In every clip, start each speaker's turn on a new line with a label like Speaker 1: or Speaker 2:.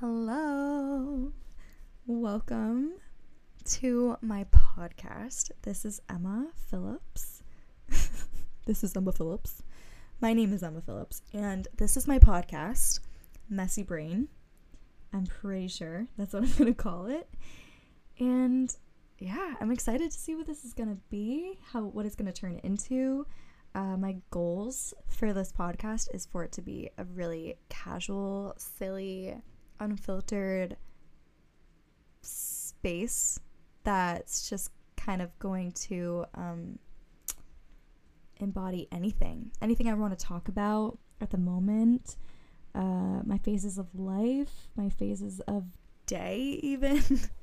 Speaker 1: Hello. Welcome to my podcast. This is Emma Phillips. this is Emma Phillips. My name is Emma Phillips, and this is my podcast, Messy Brain. I'm pretty sure that's what I'm going to call it. And yeah, I'm excited to see what this is going to be, how what it's going to turn into. Uh, my goals for this podcast is for it to be a really casual, silly, unfiltered space that's just kind of going to um, embody anything, anything I want to talk about at the moment. Uh, my phases of life, my phases of day, even.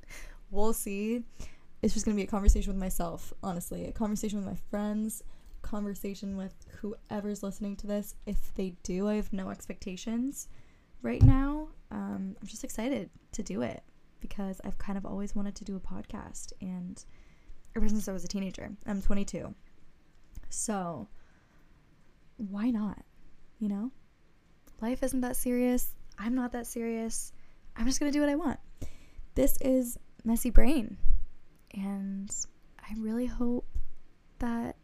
Speaker 1: we'll see. It's just going to be a conversation with myself, honestly, a conversation with my friends, conversation with whoever's listening to this. If they do, I have no expectations right now. Um, I'm just excited to do it because I've kind of always wanted to do a podcast and ever since I was a teenager. I'm 22. So, why not? You know? Life isn't that serious. I'm not that serious. I'm just going to do what I want. This is Messy Brain. And I really hope that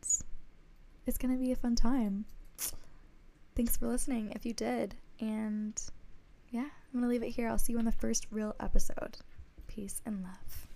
Speaker 1: it's going to be a fun time. Thanks for listening if you did. And yeah, I'm going to leave it here. I'll see you in the first real episode. Peace and love.